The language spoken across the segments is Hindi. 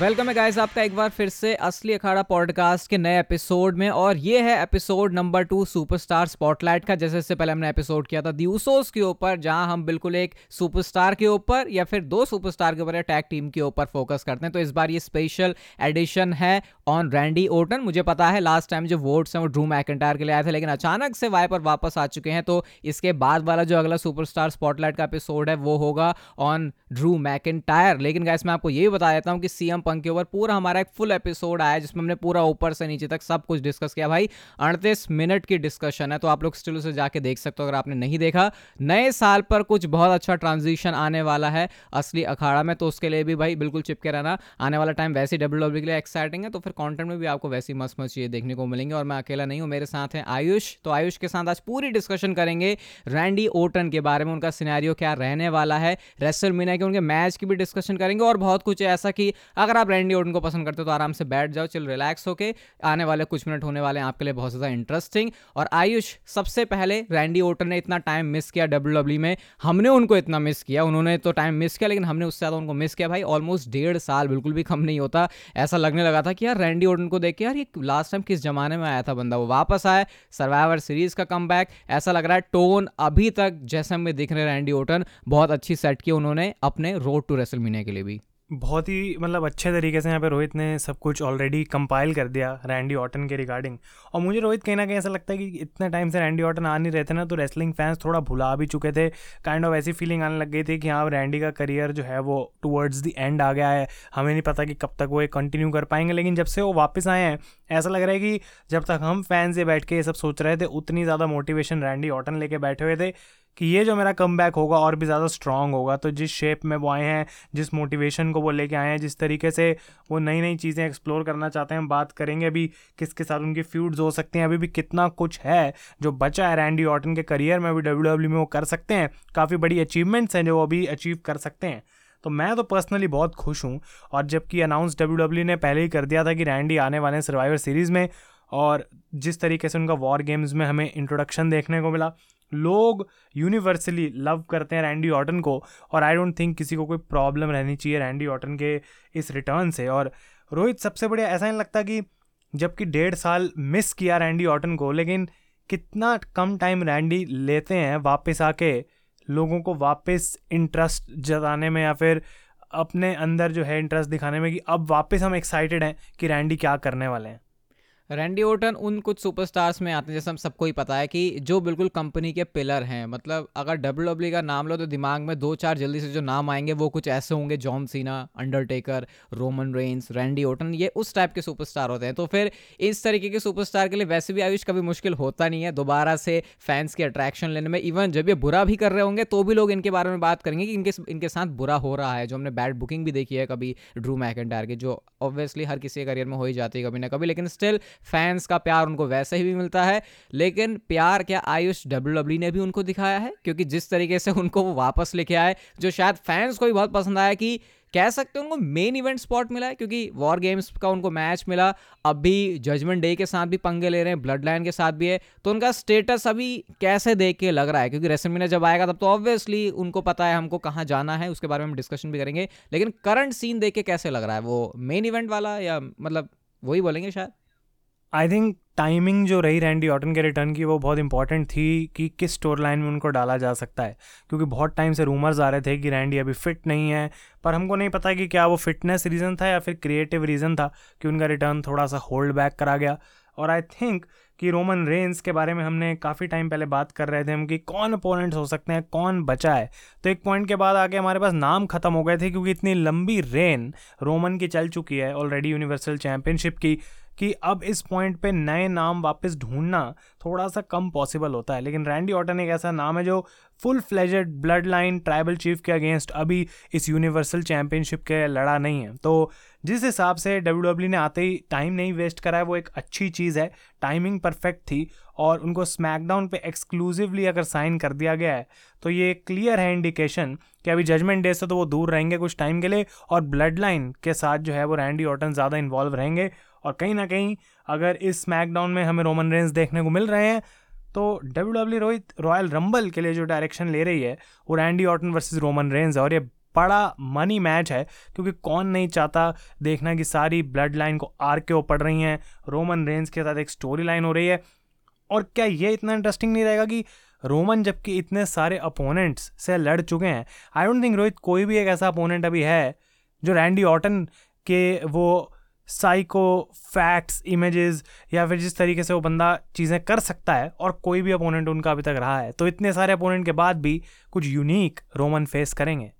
वेलकम है गाइस आपका एक बार फिर से असली अखाड़ा पॉडकास्ट के नए एपिसोड में, और ये है episode number two superstar spotlight का, जैसे इससे पहले हमने एपिसोड किया था द्यूसोस के ऊपर, जहाँ हम बिल्कुल एक सुपरस्टार के ऊपर या फिर दो सुपरस्टार के ऊपर या टैग टीम के ऊपर फोकस करते हैं। तो इस बार ये स्पेशल एडिशन है ऑन रैंडी ओटन मुझे पता है लास्ट टाइम जो वोट्स हैं वो ड्रू मैकेंटायर के लिए आए थे, लेकिन अचानक से वाइपर वापस आ चुके हैं तो इसके बाद वाला जो अगला सुपरस्टार स्पॉटलाइट का एपिसोड है, वो होगा ऑन ड्रू मैकेंटायर लेकिन गाइस मैं आपको ये भी बता देता हूँ कि सीएम पंक के ऊपर पूरा हमारा एक फुल एपिसोड आया जिसमें हमने पूरा ऊपर से नीचे तक सब कुछ डिस्कस किया। भाई, अड़तीस मिनट की डिस्कशन है तो आप लोग स्टिल उसे जाके देख सकते हो, अगर आपने नहीं देखा। नए साल पर कुछ बहुत अच्छा ट्रांजिशन आने वाला है असली अखाड़ा में तो उसके लिए भी भाई बिल्कुल चिपके रहना। आने वाला टाइम वैसे डब्ल्यू के लिए एक्साइटिंग है तो फिर कंटेंट में भी आपको वैसी मस्त मस्त चीज़ें देखने को मिलेंगे। और मैं अकेला नहीं हूँ, मेरे साथ हैं आयुष। तो आयुष के साथ आज पूरी डिस्कशन करेंगे रैंडी ओटन के बारे में, उनका सिनेरियो क्या रहने वाला है रेसल मीना के उनके मैच की भी डिस्कशन करेंगे, और बहुत कुछ ऐसा कि अगर आप रैंडी ओटन को पसंद करते हो तो आराम से बैठ जाओ चिल रिलैक्स होके, आने वाले कुछ मिनट होने वाले हैं, आपके लिए बहुत ज़्यादा इंटरेस्टिंग और आयुष, सबसे पहले रैंडी ओटन ने इतना टाइम मिस किया डब्ल्यू में। हमने उनको इतना मिस किया, उन्होंने तो टाइम मिस किया, लेकिन हमने उससे ज़्यादा उनको मिस किया। भाई ऑलमोस्ट डेढ़ साल बिल्कुल भी कम नहीं होता। ऐसा लगने लगा था कि यार, रैंडी ओटन को देख के यार, ये लास्ट टाइम किस जमाने में आया था बंदा? वो वापस आया सर्वाइवर सीरीज़ का कम ऐसा लग रहा है टोन अभी तक, जैसे हमें दिख रहे रैंडी ओटन बहुत अच्छी सेट की उन्होंने अपने रोड टू रेसल के लिए भी। बहुत ही मतलब अच्छे तरीके से यहाँ पे रोहित ने सब कुछ ऑलरेडी कंपाइल कर दिया रैंडी ऑटन के रिगार्डिंग। और मुझे रोहित कहीं ना कहीं ऐसा लगता है कि इतने टाइम से रैंडी ऑटन आ नहीं रहे थे ना तो रेसलिंग फैंस थोड़ा भुला भी चुके थे। काइंड ऑफ़ ऐसी फीलिंग आने लग गई थी कि हाँ रैंडी का करियर जो है वो टूवर्ड्स दी एंड आ गया है। हमें नहीं पता कि कब तक वो कंटिन्यू कर पाएँगे, लेकिन जब से वो वापस आए हैं, ऐसा लग रहा है कि जब तक हम फैंस ये बैठ के ये सब सोच रहे थे, उतनी ज़्यादा मोटिवेशन रैंडी ऑटन लेके बैठे हुए थे। कि ये जो मेरा कम होगा और भी ज़्यादा स्ट्रांग होगा तो जिस शेप में वो आए हैं, जिस मोटिवेशन को वो लेके आए हैं, जिस तरीके से वो नई नई चीज़ें एक्सप्लोर करना चाहते हैं बात करेंगे अभी किसके साथ उनके फ्यूड्स हो सकते हैं, अभी भी कितना कुछ है जो बचा है रैंडी ऑटन के करियर में, अभी डब्ल्यू में वो कर सकते हैं, काफ़ी बड़ी अचीवमेंट्स हैं जो वो अभी अचीव कर सकते हैं। तो मैं तो पर्सनली बहुत खुश हूँ और जबकि अनाउंस डब्ल्यू ने पहले ही कर दिया था कि रैंडी आने वाले सर्वाइवर सीरीज़ में और जिस तरीके से उनका वॉर गेम्स में हमें इंट्रोडक्शन देखने को मिला लोग यूनिवर्सली लव करते हैं रैंडी ऑटन को, और आई डोंट थिंक किसी को कोई प्रॉब्लम रहनी चाहिए रैंडी ऑटन के इस रिटर्न से। और रोहित, सबसे बढ़िया ऐसा नहीं लगता कि जबकि डेढ़ साल मिस किया रैंडी ऑटन को, लेकिन कितना कम टाइम रैंडी लेते हैं वापस आके लोगों को वापस इंटरेस्ट जताने में या फिर अपने अंदर जो है इंटरेस्ट दिखाने में कि अब वापस हम एक्साइटेड हैं कि रैंडी क्या करने वाले हैं। रैंडी ओटन उन कुछ सुपरस्टार्स में आते हैं, जैसे हम सबको ही पता है कि जो बिल्कुल कंपनी के पिलर हैं। मतलब अगर डब्ल्यू डब्ल्यू का नाम लो तो दिमाग में दो चार जल्दी से जो नाम आएँगे, वो कुछ ऐसे होंगे, John Cena, Undertaker, Roman Reigns, Randy Orton, ये उस टाइप के सुपरस्टार होते हैं। तो फिर इस तरीके के सुपरस्टार के लिए वैसे भी आयुष कभी मुश्किल होता नहीं है, दोबारा से फैंस की अट्रैक्शन लेने में। इवन जब ये बुरा भी कर रहे होंगे तो भी लोग इनके बारे में बात करेंगे कि इनके इनके साथ बुरा हो रहा है। जो हमने बैड बुकिंग भी देखी है कभी ड्रू मैकेंटायर की, जो ऑब्वियसली हर किसी के करियर में हो ही जाती है कभी ना कभी, लेकिन स्टिल फैंस का प्यार उनको वैसे ही भी मिलता है, लेकिन प्यार क्या आयुष डब्ल्यू ने भी उनको दिखाया है? क्योंकि जिस तरीके से उनको वो वापस लेके आए, जो शायद फैंस को भी बहुत पसंद आया कि कह सकते हैं उनको मेन इवेंट स्पॉट मिला है, क्योंकि वॉर गेम्स का उनको मैच मिला। अभी जजमेंट डे के साथ भी पंगे ले रहे हैं ब्लड लाइन के साथ भी है तो उनका स्टेटस अभी कैसे देख के लग रहा है? क्योंकि रेसलमीना जब आएगा, तब तो ऑब्वियसली उनको पता है, हमको कहाँ जाना है, उसके बारे में हम डिस्कशन भी करेंगे। लेकिन करंट सीन देख के कैसे लग रहा है? वो मेन इवेंट वाला या मतलब वही बोलेंगे शायद? आई थिंक टाइमिंग जो रही रैंडी ऑटन के रिटर्न की, वो बहुत इंपॉर्टेंट थी कि किस स्टोर लाइन में उनको डाला जा सकता है। क्योंकि बहुत टाइम से रूमर्स आ रहे थे कि रैंडी अभी फिट नहीं है, पर हमको नहीं पता कि क्या वो फिटनेस रीज़न था या फिर क्रिएटिव रीज़न था कि उनका रिटर्न थोड़ा सा होल्ड बैक करा गया। और आई थिंक कि रोमन रेंस के बारे में हमने काफ़ी टाइम पहले बात कर रहे थे हम कि कौन अपोनेंट्स हो सकते हैं, कौन बचा है। तो एक पॉइंट के बाद आके हमारे पास नाम ख़त्म हो गए थे क्योंकि इतनी लंबी रेन रोमन की चल चुकी है ऑलरेडी यूनिवर्सल चैंपियनशिप की। कि अब इस पॉइंट पे नए नाम वापस ढूंढना थोड़ा सा कम पॉसिबल होता है। लेकिन रैंडी ऑटन एक ऐसा नाम है जो full fledged bloodline tribal chief के अगेंस्ट अभी इस यूनिवर्सल चैंपियनशिप के लड़ा नहीं है। तो जिस हिसाब से डब्ल्यू डब्ल्यू ने आते ही टाइम नहीं वेस्ट करा है, वो एक अच्छी चीज़ है। टाइमिंग परफेक्ट थी और उनको स्मैकडाउन पे एक्सक्लूसिवली अगर साइन कर दिया गया है तो ये क्लियर है इंडिकेशन कि अभी जजमेंट डे से तो वो दूर रहेंगे कुछ टाइम के लिए और ब्लड लाइन के साथ जो है वो रैंडी ऑटन ज़्यादा इन्वॉल्व रहेंगे। और कहीं ना कहीं अगर इस स्मैकडाउन में हमें रोमन रेंज देखने को मिल रहे हैं तो डब्ल्यू डब्ल्यू रोहित रॉयल रंबल के लिए जो डायरेक्शन ले रही है, वो Randy Orton versus Roman Reigns है। और ये बड़ा मनी मैच है, क्योंकि कौन नहीं चाहता देखना कि सारी ब्लड लाइन को आर के ओ पड़ रही हैं रोमन रेंज के साथ एक स्टोरी लाइन हो रही है। और क्या ये इतना इंटरेस्टिंग नहीं रहेगा कि रोमन जबकि इतने सारे अपोनेंट्स से लड़ चुके हैं आई डोंट थिंक रोहित कोई भी एक ऐसा अपोनेंट अभी है, जो रैंडी ऑटन के वो साइको फैक्ट्स इमेजेस या फिर जिस तरीके से वो बंदा चीज़ें कर सकता है और कोई भी अपोनेंट उनका अभी तक रहा है तो इतने सारे अपोनेंट के बाद भी कुछ यूनिक रोमन फेस करेंगे।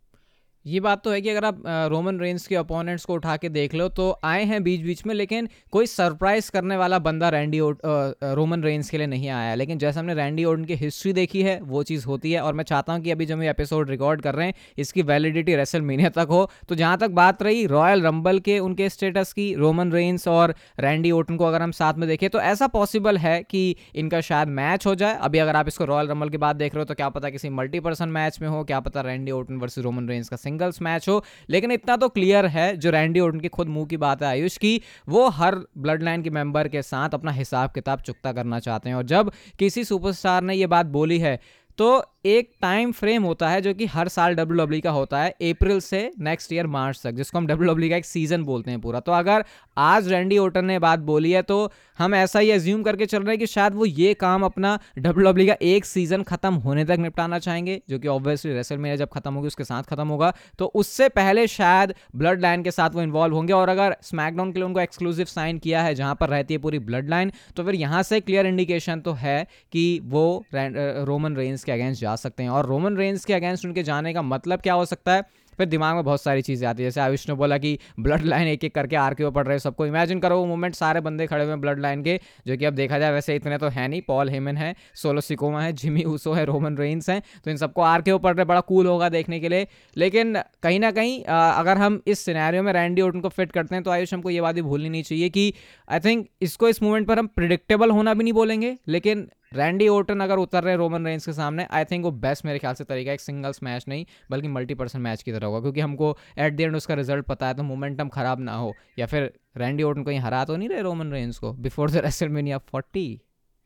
ये बात तो है कि अगर आप रोमन रेंज के अपोनेंट्स को उठा के देख लो तो आए हैं बीच बीच में, लेकिन कोई सरप्राइज़ करने वाला बंदा रैंडी रोमन रेंज के लिए नहीं आया लेकिन जैसे हमने रैंडी ओडन की हिस्ट्री देखी है, वो चीज़ होती है। और मैं चाहता हूँ कि अभी जब हम एपिसोड रिकॉर्ड कर रहे हैं, इसकी वैलिडिटी रेसल मीनिया तक हो। तो जहाँ तक बात रही रॉयल रंबल के, उनके स्टेटस की रोमन रेंस और रैंडी ओटन को अगर हम साथ में देखें तो ऐसा पॉसिबल है कि इनका शायद मैच हो जाए। अभी अगर आप इसको रॉयल रंबल की बात देख रहे हो तो क्या पता किसी मल्टी पर्सन मैच में हो, क्या पता Randy Orton versus Roman Reigns का सिंगल्स मैच हो। लेकिन इतना तो क्लियर है, जो रैंडी और की खुद मुँह की बात है आयुष की, वो हर ब्लड लाइन के मेंबर के साथ अपना हिसाब किताब चुकता करना चाहते हैं। और जब किसी सुपरस्टार ने ये बात बोली है तो एक टाइम फ्रेम होता है जो कि हर साल डब्ल्यू डब्ल्यू का होता है अप्रैल से नेक्स्ट ईयर मार्च तक, जिसको हम डब्ल्यू डब्ल्यू का एक सीज़न बोलते हैं पूरा। तो अगर आज रैंडी ओटन ने बात बोली है तो हम ऐसा ही एज्यूम करके चल रहे हैं कि शायद वो ये काम अपना डब्ल्यू डब्ल्यू का एक सीज़न खत्म होने तक निपटाना चाहेंगे, जो कि ऑब्वियसली रेसल में जब खत्म होगी, उसके साथ खत्म होगा। तो उससे पहले शायद ब्लड लाइन के साथ वो इन्वॉल्व होंगे, और अगर स्मैकडाउन के लिए उनको एक्सक्लूसिव साइन किया है, जहाँ पर रहती है पूरी ब्लड लाइन तो फिर यहाँ से क्लियर इंडिकेशन तो है कि वो रोमन रेंज के अगेंस्ट जा सकते हैं। और रोमन रेंज के अगेंस्ट उनके जाने का मतलब क्या हो सकता है? फिर दिमाग में बहुत सारी चीज़ें आती है। जैसे आयुष ने बोला कि ब्लड लाइन एक एक करके आर के पड़ रहे सबको। इमेजिन करो वो मूवमेंट सारे बंदे खड़े हुए ब्लड लाइन के, जो कि अब देखा जाए वैसे इतने तो है नहीं। पॉल हेमन है सोलो सिकोमा है जिमी ऊसो है रोमन रेंस हैं। तो इन सबको आर के पड़ रहे बड़ा कूल होगा देखने के लिए। लेकिन कहीं ना कहीं अगर हम इस सिनेरियो में रैंडी ओटन को फिट करते हैं तो आयुष हमको ये बात भी भूलनी नहीं चाहिए कि आई थिंक इसको इस मूवमेंट पर हम प्रिडिक्टेबल होना भी नहीं बोलेंगे। लेकिन रैंडी ओटन अगर उतर रहे रोमन रेंज के सामने आई थिंक वो बेस्ट मेरे ख्याल से तरीका एक सिंगल्स मैच नहीं, बल्कि मल्टी पर्सन मैच की तरह होगा, क्योंकि हमको एट द एंड उसका रिज़ल्ट पता है तो मोमेंटम खराब ना हो, या फिर रैंडी ओटन कहीं हरा तो नहीं रहे रोमन रेंज को बिफोर द रेसलमेनिया फोर्टी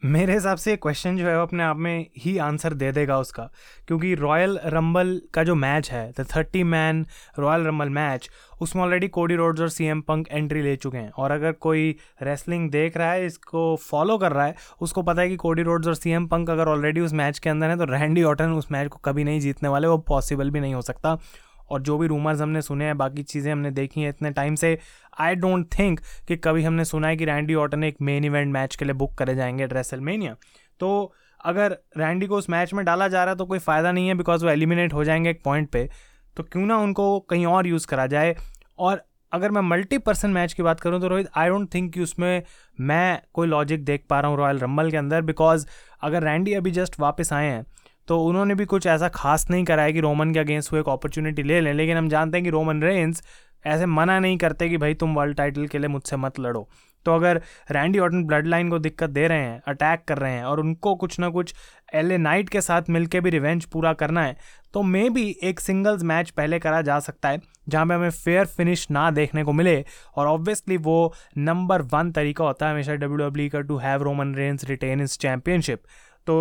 मेरे हिसाब से क्वेश्चन जो है वो अपने आप में ही आंसर दे देगा उसका। क्योंकि रॉयल रंबल का जो मैच है the thirty man royal rumble match उसमें ऑलरेडी कोडी रोड्स और सी एम पंक एंट्री ले चुके हैं। और अगर कोई रेसलिंग देख रहा है, इसको फॉलो कर रहा है, उसको पता है कि कोडी रोड्स और सी एम पंक अगर ऑलरेडी उस मैच के अंदर है तो रैंडी ऑटन उस मैच को कभी नहीं जीतने वाले, वो पॉसिबल भी नहीं हो सकता। और जो भी रूमर्स हमने सुने हैं, बाकी चीज़ें हमने देखी हैं इतने टाइम से आई डोंट थिंक कि कभी हमने सुना है कि रैंडी ऑटन एक मेन इवेंट मैच के लिए बुक करे जाएँगे ड्रेसलमेनिया तो अगर रैंडी को उस मैच में डाला जा रहा है तो कोई फ़ायदा नहीं है बिकॉज़ वो एलिमिनेट हो जाएँगे एक पॉइंट पे। तो क्यों ना उनको कहीं और यूज़ करा जाए। और अगर मैं मल्टी पर्सन मैच की बात करूँ तो रोहित आई डोंट थिंक कि उसमें मैं कोई लॉजिक देख पा रहा हूँ रॉयल रंबल के अंदर बिकॉज़ अगर रैंडी अभी जस्ट वापस आए हैं तो उन्होंने भी कुछ ऐसा खास नहीं करा है कि रोमन के अगेंस्ट वो एक अपॉर्चुनिटी ले लें, लेकिन हम जानते हैं कि रोमन रेंस ऐसे मना नहीं करते कि भाई तुम वर्ल्ड टाइटल के लिए मुझसे मत लड़ो। तो अगर रैंडी ऑटन ब्लड लाइन को दिक्कत दे रहे हैं अटैक कर रहे हैं और उनको कुछ ना कुछ एल ए नाइट के साथ मिलके भी रिवेंज पूरा करना है तो मे भी एक सिंगल्स मैच पहले करा जा सकता है, जहाँ पे हमें फेयर फिनिश ना देखने को मिले और ऑब्वियसली वो नंबर वन तरीका होता है हमेशा डब्ल्यू डब्ल्यू e का to have Roman Reigns retain his championship तो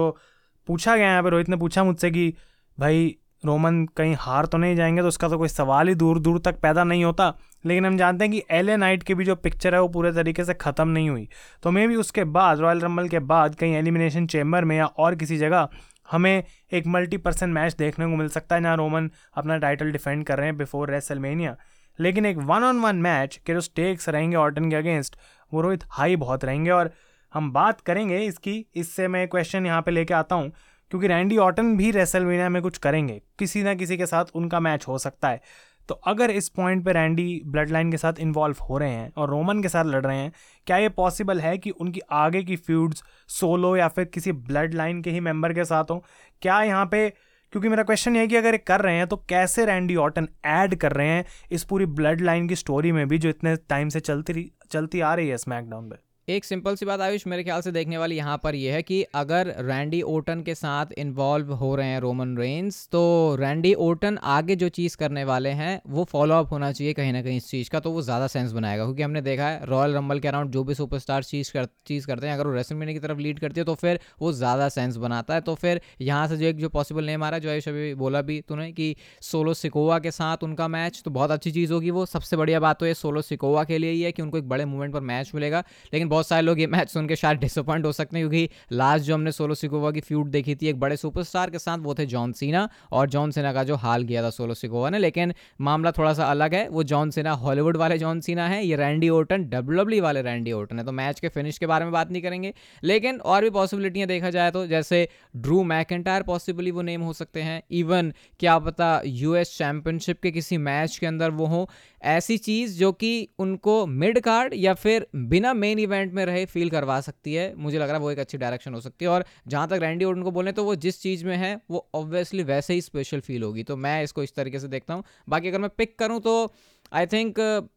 पूछा गया यहाँ पे, रोहित ने पूछा मुझसे कि, भाई, रोमन कहीं हार तो नहीं जाएँगे तो उसका तो कोई सवाल ही दूर दूर तक पैदा नहीं होता। लेकिन हम जानते हैं कि एल ए नाइट की भी जो पिक्चर है, वो पूरे तरीके से ख़त्म नहीं हुई। तो मे भी उसके बाद रॉयल रंबल के बाद कहीं एलिमिनेशन चेम्बर में या और किसी जगह, हमें एक मल्टी पर्सन मैच देखने को मिल सकता है, जहाँ रोमन अपना टाइटल डिफेंड कर रहे हैं बिफोर रेसलमेनिया लेकिन एक वन ऑन वन मैच के जो स्टेक्स रहेंगे ऑर्टन के अगेंस्ट वो रोहित हाई बहुत रहेंगे और हम बात करेंगे इसकी, इससे मैं क्वेश्चन यहाँ पे लेके आता हूँ, क्योंकि रैंडी ऑटन भी रेसलवेनिया में कुछ करेंगे, किसी ना किसी के साथ उनका मैच हो सकता है। तो अगर इस पॉइंट पे रैंडी ब्लड लाइन के साथ इन्वॉल्व हो रहे हैं और रोमन के साथ लड़ रहे हैं, क्या ये पॉसिबल है कि उनकी आगे की फ्यूड्स सोलो या फिर किसी ब्लड लाइन के ही मेंबर के साथ हों? क्या यहाँ पे, क्योंकि मेरा क्वेश्चन ये है कि अगर ये कर रहे हैं तो कैसे रैंडी ऑटन ऐड कर रहे हैं इस पूरी ब्लड लाइन की स्टोरी में भी जो इतने टाइम से चलती चलती आ रही है स्मैकडाउन पे? एक सिंपल सी बात आयुष, मेरे ख्याल से देखने वाली यहाँ पर यह है कि अगर रैंडी ओटन के साथ इन्वॉल्व हो रहे हैं रोमन रेंस तो रैंडी ओटन आगे जो चीज़ करने वाले हैं, वो फॉलो अप होना चाहिए कहीं ना कहीं इस चीज़ का तो वो ज़्यादा सेंस बनाएगा। क्योंकि हमने देखा है रॉयल रंबल के अराउंड जो भी सुपरस्टार चीज़ कर, चीज़ करते हैं, अगर वो रेसलमेनिया की तरफ़ लीड करती है तो फिर वो ज़्यादा सेंस बनाता है। तो फिर यहाँ से जो एक, जो पॉसिबल नेम आ रहा है, जो आयुष अभी बोला भी तूने कि सोलो सिकोवा के साथ उनका मैच तो बहुत अच्छी चीज़ होगी वो। सबसे बढ़िया बात तो ये सोलो सिकोवा के लिए ही है कि उनको एक बड़े मूवमेंट पर मैच मिलेगा। लेकिन बहुत सारे लोग ये मैच सुन के शायद डिसअपॉइंट हो सकते हैं, क्योंकि लास्ट जो हमने सोलो सिकोवा की फ्यूड देखी थी, एक बड़े सुपरस्टार के साथ वो थे जॉन सीना और जॉन सीना का जो हाल किया था सोलो सिकोवा ने। लेकिन मामला थोड़ा सा अलग है, वो जॉन सीना हॉलीवुड वाले जॉन सीना है, ये रैंडी ओटन डब्ल्यू वाले रैंडी ओटन है तो मैच के फिनिश के बारे में बात नहीं करेंगे। लेकिन और भी पॉसिबिलिटियाँ देखा जाए तो जैसे ड्रू मैकेंटायर पॉसिबली वो नेम हो सकते हैं इवन क्या पता यूएस चैंपियनशिप के किसी मैच के अंदर वो हो। ऐसी चीज़ जो कि उनको मिड कार्ड या फिर बिना मेन इवेंट में रहे फील करवा सकती है। मुझे लग रहा है वो एक अच्छी डायरेक्शन हो सकती है। और जहाँ तक रैंडी ओटन को बोले तो वो जिस चीज़ में है, वो ऑब्वियसली वैसे ही स्पेशल फील होगी। तो मैं इसको इस तरीके से देखता हूँ। बाकी अगर मैं पिक करूँ तो आई थिंक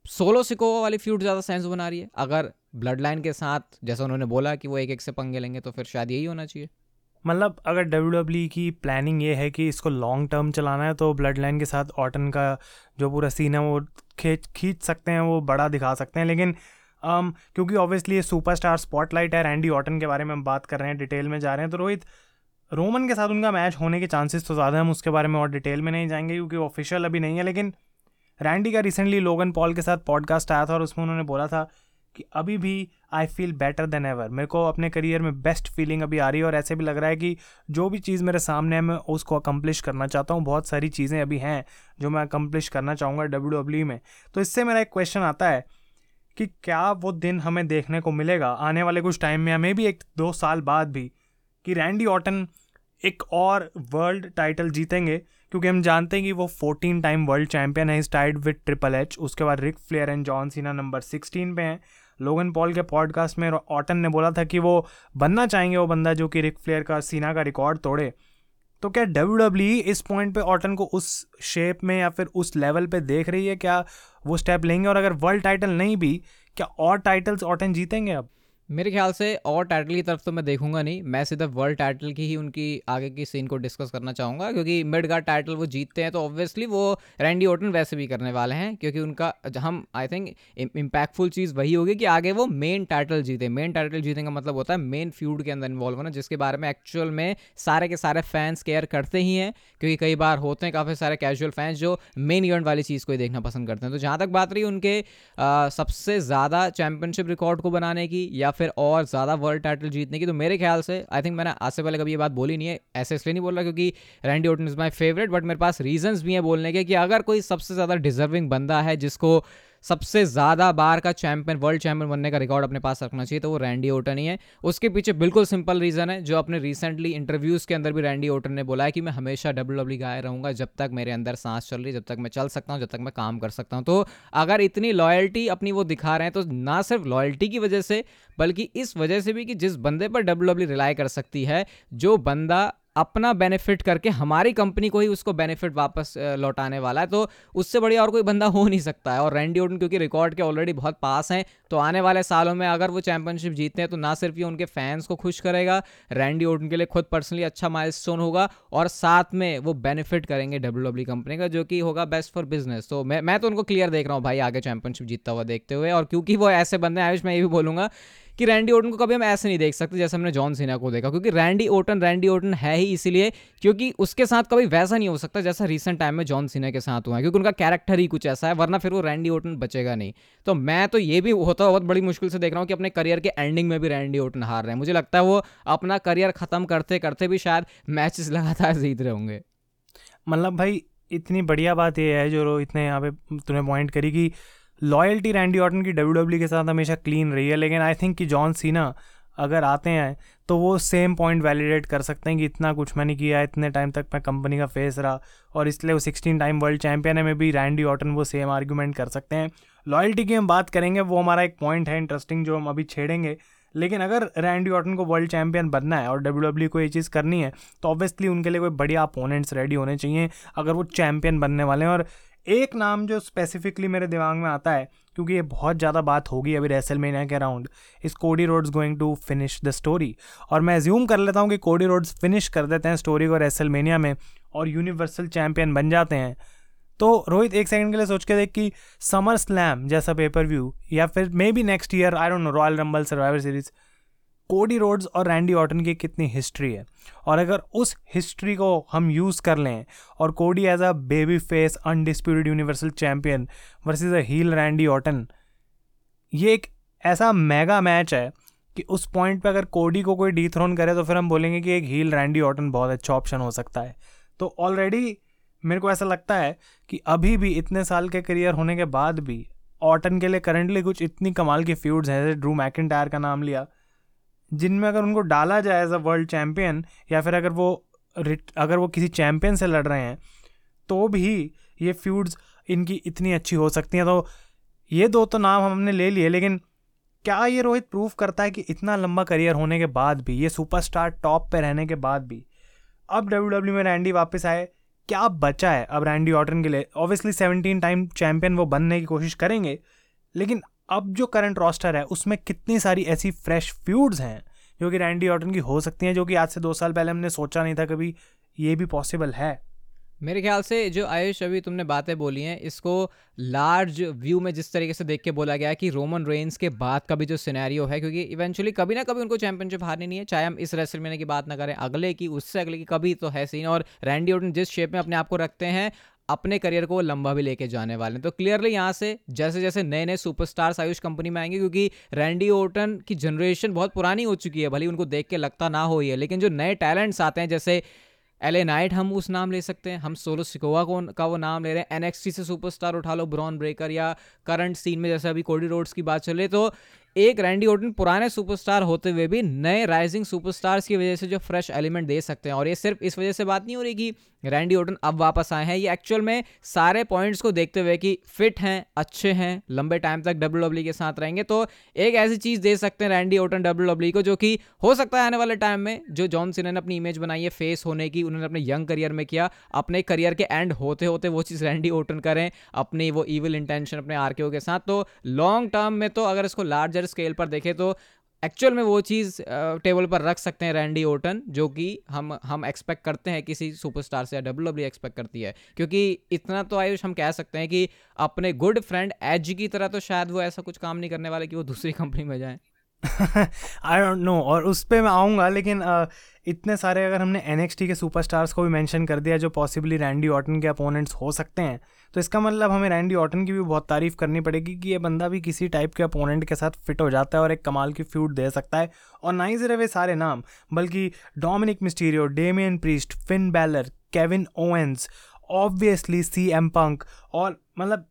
सोलो सिकोवा वाली फ्यूड ज़्यादा सेंस बना रही है। अगर ब्लड लाइन के साथ, जैसा उन्होंने बोला कि वो एक एक से पंगे लेंगे तो फिर शायद यही होना चाहिए। मतलब अगर डब्ल्यू की प्लानिंग ये है कि इसको लॉन्ग टर्म चलाना है तो ब्लड लाइन के साथ ऑटन का जो पूरा सीन है, वो खींच खींच सकते हैं, वो बड़ा दिखा सकते हैं। लेकिन um, क्योंकि ऑब्वियसली ये सुपर सुपरस्टार स्पॉटलाइट है रैंडी ऑटन के बारे में हम बात कर रहे हैं डिटेल में जा रहे हैं तो रोहित रोमन के साथ उनका मैच होने के चांसेस तो ज़्यादा हम उसके बारे में और डिटेल में नहीं जाएँगे क्योंकि ऑफिशियल अभी नहीं है लेकिन रैंडी का रिसेंटली लोगन पॉल के साथ पॉडकास्ट आया था और उसमें उन्होंने बोला था कि अभी भी I feel better than ever मेरे को अपने करियर में बेस्ट फीलिंग अभी आ रही है और ऐसे भी लग रहा है कि जो भी चीज़ मेरे सामने है मैं उसको अकम्पलिश करना चाहता हूँ। बहुत सारी चीज़ें अभी हैं जो मैं अकम्पलिश करना चाहूँगा डब्ल्यू में। तो इससे मेरा एक क्वेश्चन आता है कि क्या वो दिन हमें देखने को मिलेगा? आने वाले कुछ टाइम में हमें भी एक दो साल बाद भी कि रैंडी ऑटन एक और वर्ल्ड टाइटल जीतेंगे, क्योंकि हम जानते हैं कि वो फोर्टीन टाइम वर्ल्ड चैंपियन है। इस टाइड विद ट्रिपल एच उसके बाद Ric Flair and John Cena number sixteen पे हैं। लोगन पॉल के पॉडकास्ट में ऑटन ने बोला था कि वो बनना चाहेंगे वो बंदा जो कि रिक फ्लेयर का सीना का रिकॉर्ड तोड़े। तो क्या डब्ल्यू डब्ल्यू इस पॉइंट पे ऑटन को उस शेप में या फिर उस लेवल पे देख रही है? क्या वो स्टेप लेंगे? और अगर वर्ल्ड टाइटल नहीं भी, क्या और टाइटल्स ऑटन जीतेंगे अब? मेरे ख्याल से और टाइटल की तरफ़ तो मैं देखूँगा नहीं। मैं सिर्फ़ वर्ल्ड टाइटल की ही उनकी आगे की सीन को डिस्कस करना चाहूँगा, क्योंकि मिड गार्ड टाइटल वो जीतते हैं तो ऑब्वियसली वो रैंडी ओटन वैसे भी करने वाले हैं, क्योंकि उनका हम आई थिंक इम्पैक्टफुल चीज़ वही होगी कि आगे वो मेन टाइटल जीते। मेन टाइटल जीतने का मतलब होता है मेन फ्यूड के अंदर इन्वॉल्व होना, जिसके बारे में एक्चुअल में सारे के सारे फैंस केयर करते ही हैं, क्योंकि कई बार होते हैं काफ़ी सारे कैजुअल फैंस जो मेन इवेंट वाली चीज़ को ही देखना पसंद करते हैं। तो जहाँ तक बात रही उनके सबसे ज़्यादा चैंपियनशिप रिकॉर्ड को बनाने की या फिर और ज़्यादा वर्ल्ड टाइटल जीतने की। तो मेरे ख्याल से आई थिंक मैंने आज से पहले कभी ये बात बोली नहीं है, ऐसे इसलिए नहीं बोल रहा क्योंकि Randy Orton is my favourite but मेरे पास रीजन्स भी हैं बोलने के कि अगर कोई सबसे ज़्यादा डिजर्विंग बंदा है जिसको सबसे ज़्यादा बार का चैंपियन वर्ल्ड चैंपियन बनने का रिकॉर्ड अपने पास रखना चाहिए तो वो रैंडी ओटन ही है। उसके पीछे बिल्कुल सिंपल रीज़न है, जो अपने रिसेंटली इंटरव्यूज़ के अंदर भी रैंडी ओटन ने बोला है कि मैं हमेशा डब्ल्यू डब्ल्यू गाय रहूँगा जब तक मेरे अंदर सांस चल रही है, जब तक मैं चल सकता हूँ, जब तक मैं काम कर सकता हूँ। तो अगर इतनी लॉयल्टी अपनी वो दिखा रहे हैं तो ना सिर्फ़ लॉयल्टी की वजह से, बल्कि इस वजह से भी कि जिस बंदे पर डब्ल्यू डब्ल्यू रिलाई कर सकती है, जो बंदा अपना बेनिफिट करके हमारी कंपनी को ही उसको बेनिफिट वापस लौटाने वाला है तो उससे बढ़िया और कोई बंदा हो नहीं सकता है। और रैंडी ओटन क्योंकि रिकॉर्ड के ऑलरेडी बहुत पास हैं तो आने वाले सालों में अगर वो चैंपियनशिप जीतते हैं तो ना सिर्फ़ ये उनके फैंस को खुश करेगा रैंडी ओटन के लिए खुद पर्सनली अच्छा माइलस्टोन होगा और साथ में वो बेनिफिट करेंगे डब्ल्यू कंपनी का, जो कि होगा बेस्ट फॉर बिज़नेस तो मैं मैं तो उनको क्लियर देख रहा हूँ भाई आगे चैंपियनशिप जीतता हुआ देखते हुए और क्योंकि वो ऐसे बंदे आयुष, मैं ये भी बोलूँगा कि रैंडी ओटन को कभी हम ऐसे नहीं देख सकते जैसे हमने जॉन सीना को देखा, क्योंकि रैंडी ओटन रैंडी ओटन है ही इसीलिए क्योंकि उसके साथ कभी वैसा नहीं हो सकता जैसा रिसेंट टाइम में जॉन सीना के साथ हुआ है, क्योंकि उनका कैरेक्टर ही कुछ ऐसा है, वरना फिर वो रैंडी ओटन बचेगा नहीं। तो मैं तो ये भी होता बहुत बड़ी मुश्किल से देख रहा हूँ कि अपने करियर के एंडिंग में भी रैंडी ओटन हार रहे हैं। मुझे लगता है वो अपना करियर खत्म करते करते भी शायद मैचेस लगातार जीत रहे होंगे। मतलब भाई, इतनी बढ़िया बात ये है जो इतने यहाँ पे तुमने पॉइंट करी कि लॉयल्टी रैंडी ऑटन की डब्ल्यू के साथ हमेशा क्लीन रही है, लेकिन आई थिंक कि जॉन सीना अगर आते हैं तो वो सेम पॉइंट वैलिडेट कर सकते हैं कि इतना कुछ मैंने किया, इतने टाइम तक मैं कंपनी का फेस रहा, और इसलिए वो सिक्सटीन टाइम वर्ल्ड चैंपियन है में भी रैंडी ऑटन वो सेम आर्ग्यूमेंट कर सकते हैं। लॉयल्टी की हम बात करेंगे, वो हमारा एक पॉइंट है इंटरेस्टिंग जो हम अभी छेड़ेंगे, लेकिन अगर रैंडी ऑटन को वर्ल्ड चैंपियन बनना है और डब्ल्यू डब्ल्यू को ये चीज़ करनी है तो ऑब्वियसली उनके लिए कोई बढ़िया अपोनेंट्स रेडी होने चाहिए, अगर वो चैंपियन बनने वाले हैं, और एक नाम जो स्पेसिफिकली मेरे दिमाग में आता है, क्योंकि ये बहुत ज़्यादा बात होगी अभी रेसल रेसलमेनिया के अराउंड इस Cody Rhodes going to finish the story और मैं एज्यूम कर लेता हूँ कि कोडी रोड्स फिनिश कर देते हैं स्टोरी को रेसलमेनिया में, और यूनिवर्सल चैम्पियन बन जाते हैं। तो रोहित, एक सेकंड के लिए सोच के देख कि समर स्लैम जैसा पेपर व्यू या फिर maybe next year I don't know Royal Rumble Survivor Series Cody Rhodes और रैंडी ऑटन की कितनी हिस्ट्री है? और अगर उस हिस्ट्री को हम यूज़ कर लें, और Cody as a baby face, undisputed universal champion versus a heel Randy Orton, ये एक ऐसा मेगा मैच है कि उस पॉइंट पे अगर कोडी को कोई डी थ्रोन करे तो फिर हम बोलेंगे कि एक हील रैंडी ऑटन बहुत अच्छा ऑप्शन हो सकता है। तो ऑलरेडी मेरे को ऐसा लगता है कि अभी भी, इतने साल के करियर होने के बाद भी, ऑटन के लिए करंटली कुछ इतनी कमाल की फ्यूड्स हैं, जैसे ड्रू मैकिन का नाम लिया जिनमें अगर उनको डाला जाए एज अ वर्ल्ड चैम्पियन या फिर अगर वो अगर वो किसी चैम्पियन से लड़ रहे हैं तो भी ये फ्यूड्स इनकी इतनी अच्छी हो सकती हैं। तो ये दो तो नाम हमने ले लिए, लेकिन क्या ये रोहित प्रूफ करता है कि इतना लंबा करियर होने के बाद भी, ये सुपरस्टार टॉप पे रहने के बाद भी, अब डब्ल्यू डब्ल्यू में रैंडी वापस आए, क्या बचा है अब रैंडी ऑर्टन के लिए? ऑब्वियसली सेवनटीन टाइम चैंपियन वो बनने की कोशिश करेंगे, लेकिन अब जो करंट रोस्टर है, उसमें कितनी सारी ऐसी फ्रेश फ्यूड्स हैं, जो कि रैंडी ऑर्टन की हो सकती हैं, जो कि आज से दो साल पहले हमने सोचा नहीं था कभी ये भी पॉसिबल है। मेरे ख्याल से जो आयुष, अभी तुमने बातें बोली हैं, इसको लार्ज व्यू में जिस तरीके से देख के बोला गया कि रोमन रेंस के बाद का भी जो सिनेरियो है, क्योंकि इवेंचुअली कभी ना कभी उनको चैंपियनशिप हारनी नहीं है, चाहे हम इस रेसलमेनिया की बात ना करें, अगले की, उससे अगले की कभी तो है सीन और रैंडी ओटन जिस शेप में अपने आप को रखते हैं अपने करियर को लंबा भी लेके जाने वाले हैं। तो क्लियरली यहाँ से जैसे जैसे नए नए सुपरस्टार्स आयुष कंपनी में आएँगे, क्योंकि रैंडी ओटन की जनरेशन बहुत पुरानी हो चुकी है, भले उनको देख के लगता ना हो है लेकिन जो नए टैलेंट्स आते हैं, जैसे एल नाइट हम उस नाम ले सकते हैं, हम सोलो सिकोवा को का वो नाम ले रहे हैं एन से सुपरस्टार उठा लो ब्रॉन ब्रेकर या करंट सीन में जैसे अभी कोडी रोड्स की बात चल रही है तो एक रैंडी ओटन पुराने सुपरस्टार होते हुए भी नए राइजिंग सुपरस्टार्स की वजह से जो फ्रेश एलिमेंट दे सकते हैं। और ये सिर्फ़ इस वजह से बात नहीं हो रही कि रैंडी ओटन अब वापस आए हैं। ये एक्चुअल में सारे पॉइंट्स को देखते हुए कि फिट हैं, अच्छे हैं, लंबे टाइम तक डब्ल्यू डब्ल्यू के साथ रहेंगे। तो एक ऐसी चीज़ दे सकते हैं रैंडी ओटन डब्ल्यू डब्ल्यू को, जो कि हो सकता है आने वाले टाइम में जो जॉन सिन ने अपनी इमेज बनाई है फेस होने की, उन्होंने अपने यंग करियर में किया, अपने करियर के एंड होते होते वो चीज़ रैंडी ओटन करें, अपनी वो ईविल इंटेंशन अपने आर के साथ। तो लॉन्ग टर्म में तो अगर इसको लार्जर स्केल पर देखें तो एक्चुअल में वो चीज़ टेबल पर रख सकते हैं रैंडी ओटन जो कि हम हम एक्सपेक्ट करते हैं किसी सुपरस्टार से डब्ल्यू डब्ल्यू एक्सपेक्ट करती है। क्योंकि इतना तो आयुष हम कह सकते हैं कि अपने गुड फ्रेंड एज की तरह तो शायद वो ऐसा कुछ काम नहीं करने वाले कि वो दूसरी कंपनी में जाए। आई डोंट नो और उस पर मैं आऊँगा, लेकिन इतने सारे अगर हमने एन के सुपरस्टार्स को भी मेंशन कर दिया, जो पॉसिबली रैंडी ऑटन के अपोनेंट्स हो सकते हैं तो इसका मतलब हमें रैंडी ऑटन की भी बहुत तारीफ़ करनी पड़ेगी कि ये बंदा भी किसी टाइप के अपोनेंट के साथ फिट हो जाता है और एक कमाल की फ्यूट दे सकता है। और ना ही सिर्फ़ वे सारे नाम, बल्कि Dominik Mysterio Damian Priest Finn Balor Kevin Owens obviously C M Punk और मतलब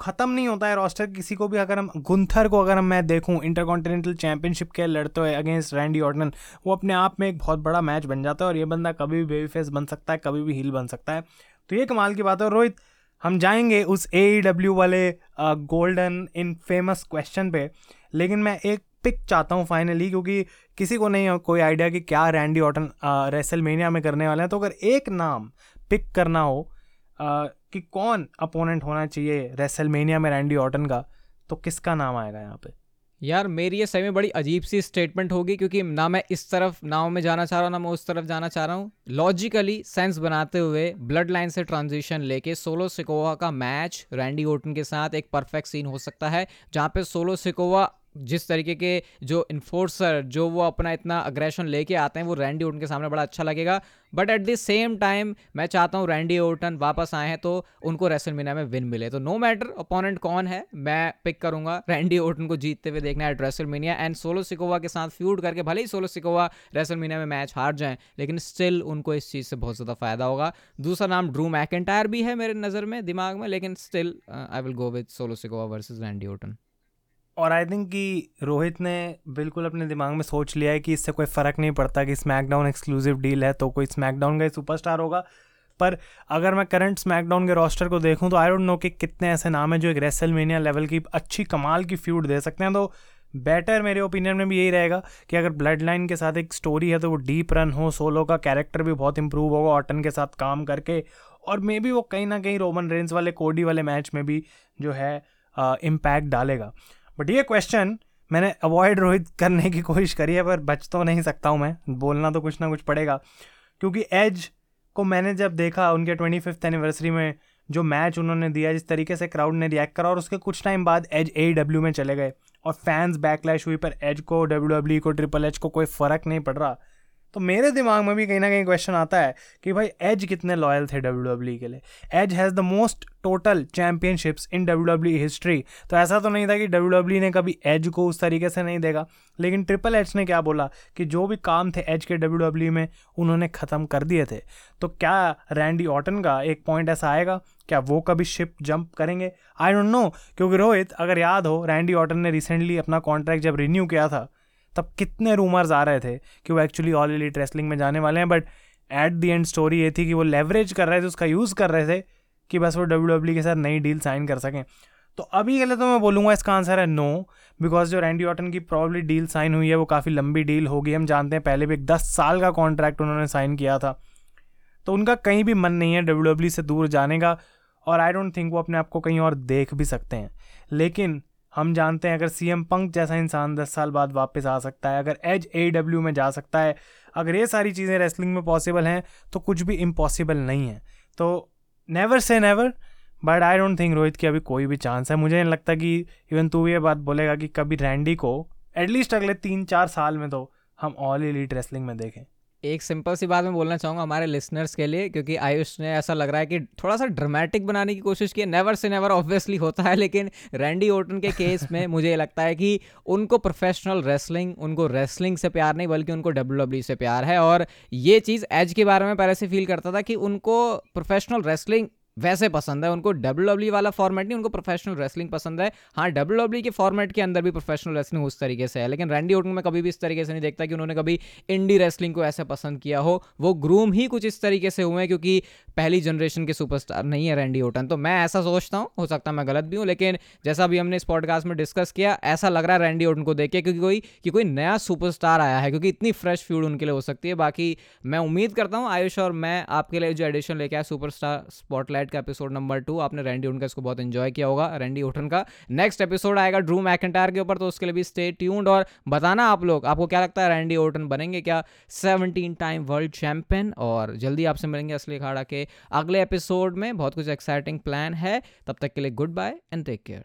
ख़त्म नहीं होता है रोस्टर किसी को भी अगर हम, गुंथर को अगर हम मैं देखूँ इंटरकॉन्टिनेंटल चैंपियनशिप के लड़ते हुए अगेंस्ट रैंडी ऑर्टन वो अपने आप में एक बहुत बड़ा मैच बन जाता है और ये बंदा कभी भी बेबी फेस बन सकता है, कभी भी हील बन सकता है। तो ये कमाल की बात है रोहित, हम जाएँगे उस ए डब्ल्यू e वाले गोल्डन इन फ़ेमस क्वेश्चन पे, लेकिन मैं एक पिक चाहता हूँ फाइनली क्योंकि किसी को नहीं, कोई आइडिया कि क्या रैंडी ऑटन रेसलमेनिया में करने वाले हैं। तो अगर एक नाम पिक करना हो कि कौन अपोनेंट होना चाहिए रेसल मेनिया में रैंडी ऑटन का? तो किसका नाम आएगा यहाँ पे? यार, मेरी ये सही में बड़ी अजीब सी स्टेटमेंट होगी क्योंकि ना मैं इस तरफ़ नाव में जाना चाह रहा हूँ, ना मैं उस तरफ़ जाना चाह रहा हूँ। लॉजिकली सेंस बनाते हुए ब्लड लाइन से ट्रांजिशन लेके सोलो सिकोवा का मैच रैंडी ओटन के साथ एक परफेक्ट सीन हो सकता है, जहाँ पे सोलो सिकोवा जिस तरीके के जो इन्फोर्सर जो वो अपना इतना अग्रेशन लेके आते हैं, वो रैंडी ओटन के सामने बड़ा अच्छा लगेगा। But at the same time मैं चाहता हूँ रैंडी ओटन वापस आए हैं तो उनको रेसल मीना में विन मिले। तो नो मैटर अपोनेंट कौन है, मैं पिक करूँगा रैंडी ओटन को जीतते हुए देखना है WrestleMania and Solo Sikoa के साथ फ्यूड करके भले ही सोलो सिकोवा रेसल में मैच हार जाए, लेकिन स्टिल उनको इस चीज़ से बहुत ज़्यादा फ़ायदा होगा। दूसरा नाम ड्रू मैकेंटायर भी है मेरे नज़र में, दिमाग में, लेकिन still I will go with Solo Sikoa versus Randy Orton और आई थिंक कि रोहित ने बिल्कुल अपने दिमाग में सोच लिया है कि इससे कोई फ़र्क नहीं पड़ता कि स्मैकडाउन एक्सक्लूसिव डील है तो कोई स्मैकडाउन का ही सुपरस्टार होगा। पर अगर मैं करंट स्मैकडाउन के रोस्टर को देखूँ तो आई डोंट नो कि कितने ऐसे नाम हैं जो एक रेसलमेनिया लेवल की अच्छी कमाल की फ्यूड दे सकते हैं। तो बेटर मेरे ओपिनियन में भी यही रहेगा कि अगर ब्लड लाइन के साथ एक स्टोरी है तो वो डीप रन हो सोलो का कैरेक्टर भी बहुत इंप्रूव होगा ऑटन के साथ काम करके। और मे बी वो कहीं ना कहीं रोमन रेंस वाले कोडी वाले मैच में भी जो है इम्पैक्ट डालेगा। बट ये क्वेश्चन मैंने अवॉइड रोहित करने की कोशिश करी है, पर बच तो नहीं सकता हूँ मैं। बोलना तो कुछ ना कुछ पड़ेगा। क्योंकि एज को मैंने जब देखा उनके ट्वेंटी फिफ्थ एनिवर्सरी में, जो मैच उन्होंने दिया, जिस तरीके से क्राउड ने रिएक्ट करा, और उसके कुछ टाइम बाद एज ए डब्ल्यू में चले गए। और फैंस बैकलैश हुई, पर एज को डब्ल्यू डब्ल्यू को ट्रिपल एच को कोई फ़र्क नहीं पड़ रहा। तो मेरे दिमाग में भी कहीं ना कहीं क्वेश्चन आता है कि भाई एज कितने लॉयल थे डब्ल्यू डब्ल्यू के लिए? Edge has the most total championships in W W history तो ऐसा तो नहीं था कि डब्ल्यू डब्ल्यू ने कभी एज को उस तरीके से नहीं देगा लेकिन ट्रिपल एच ने क्या बोला कि जो भी काम थे एज के डब्ल्यू डब्ल्यू में, उन्होंने ख़त्म कर दिए थे। तो क्या रैंडी ऑटन का एक पॉइंट ऐसा आएगा? क्या वो कभी शिप जंप करेंगे? आई डोंट नो क्योंकि रोहित, अगर याद हो रैंडी ऑटन ने रिसेंटली अपना कॉन्ट्रैक्ट जब रिन्यू किया था तब कितने रूमर्स आ रहे थे कि वो एक्चुअली ऑल एलिट रेसलिंग में जाने वाले हैं but at the end story ये थी कि वो लेवरेज कर रहे थे, उसका यूज़ कर रहे थे कि बस वो डब्ल्यू डब्ल्यू के साथ नई डील साइन कर सकें। तो अभी के लिए तो मैं बोलूँगा इसका आंसर है नो बिकॉज़ जो रैंडी ऑटन की प्रॉब्ली डील साइन हुई है, वो काफ़ी लंबी डील होगी, हम जानते हैं पहले भी एक दस साल का कॉन्ट्रैक्ट उन्होंने साइन किया था। तो उनका कहीं भी मन नहीं है डब्ल्यू डब्ल्यू से दूर जाने का, और आई डोंट थिंक वो अपने आप को कहीं और देख भी सकते हैं। लेकिन हम जानते हैं अगर सी एम पंक जैसा इंसान दस साल बाद वापस आ सकता है, अगर एज ए डब्ल्यू में जा सकता है, अगर ये सारी चीज़ें रेसलिंग में पॉसिबल हैं तो कुछ भी इम्पॉसिबल नहीं है। तो नेवर से never but I don't think Rohit की अभी कोई भी चांस है। मुझे नहीं लगता कि इवन तू ये बात बोलेगा कि कभी रैंडी को एटलीस्ट अगले तीन चार साल में तो हम ऑल एलिट रेसलिंग में देखें। एक सिंपल सी बात मैं बोलना चाहूँगा हमारे लिसनर्स के लिए क्योंकि आयुष ने ऐसा लग रहा है कि थोड़ा सा ड्रामेटिक बनाने की कोशिश की नेवर से नेवर ऑब्वियसली होता है लेकिन रैंडी ओटन के केस में मुझे लगता है कि उनको प्रोफेशनल रेसलिंग उनको रेसलिंग से प्यार नहीं बल्कि उनको डब्ल्यू से प्यार है। और ये चीज़ एज के बारे में पहले से फील करता था कि उनको प्रोफेशनल रेसलिंग वैसे पसंद है, उनको डब्ल्यू डब्ल्यू वाला फॉर्मेट नहीं, उनको प्रोफेशनल रेसलिंग पसंद है। हाँ डब्ल्यू डब्ल्यू के फॉर्मेट के अंदर भी प्रोफेशनल रेसलिंग उस तरीके से है, लेकिन रैंडी ओटन में कभी भी इस तरीके से नहीं देखता कि उन्होंने कभी इंडी रेसलिंग को ऐसे पसंद किया हो। वो ग्रूम ही कुछ इस तरीके से हुए हैं, क्योंकि पहली जनरेशन के सुपरस्टार नहीं है रैंडी ओटन तो मैं ऐसा सोचता हूँ, हो सकता है मैं गलत भी हूँ, लेकिन जैसा भी हमने इस पॉडकास्ट में डिस्कस किया, ऐसा लग रहा है रैंडी ओटन को देख के, क्योंकि कोई, कि कोई नया सुपरस्टार आया है, क्योंकि इतनी फ्रेश फ्यूड उनके लिए हो सकती है। बाकी मैं उम्मीद करता हूँ, आयुष और मैं आपके लिए जो एडिशन लेके आया सुपरस्टार स्पॉटलाइट का एपिसोड नंबर टू आपने रैंडी उठन का इसको बहुत एंजॉय किया होगा रैंडी उठन का नेक्स्ट एपिसोड आएगा ड्रू मैकेंटायर के ऊपर तो उसके लिए भी स्टे ट्यून्ड और बताना आप लोग, आपको क्या लगता है रैंडी ओटन बनेंगे क्या? सेवनटीन टाइम वर्ल्ड चैंपियन और जल्दी आपसे मिलेंगे असली अखाड़ा के अगले एपिसोड में, बहुत कुछ एक्साइटिंग प्लान है, तब तक के लिए goodbye and take care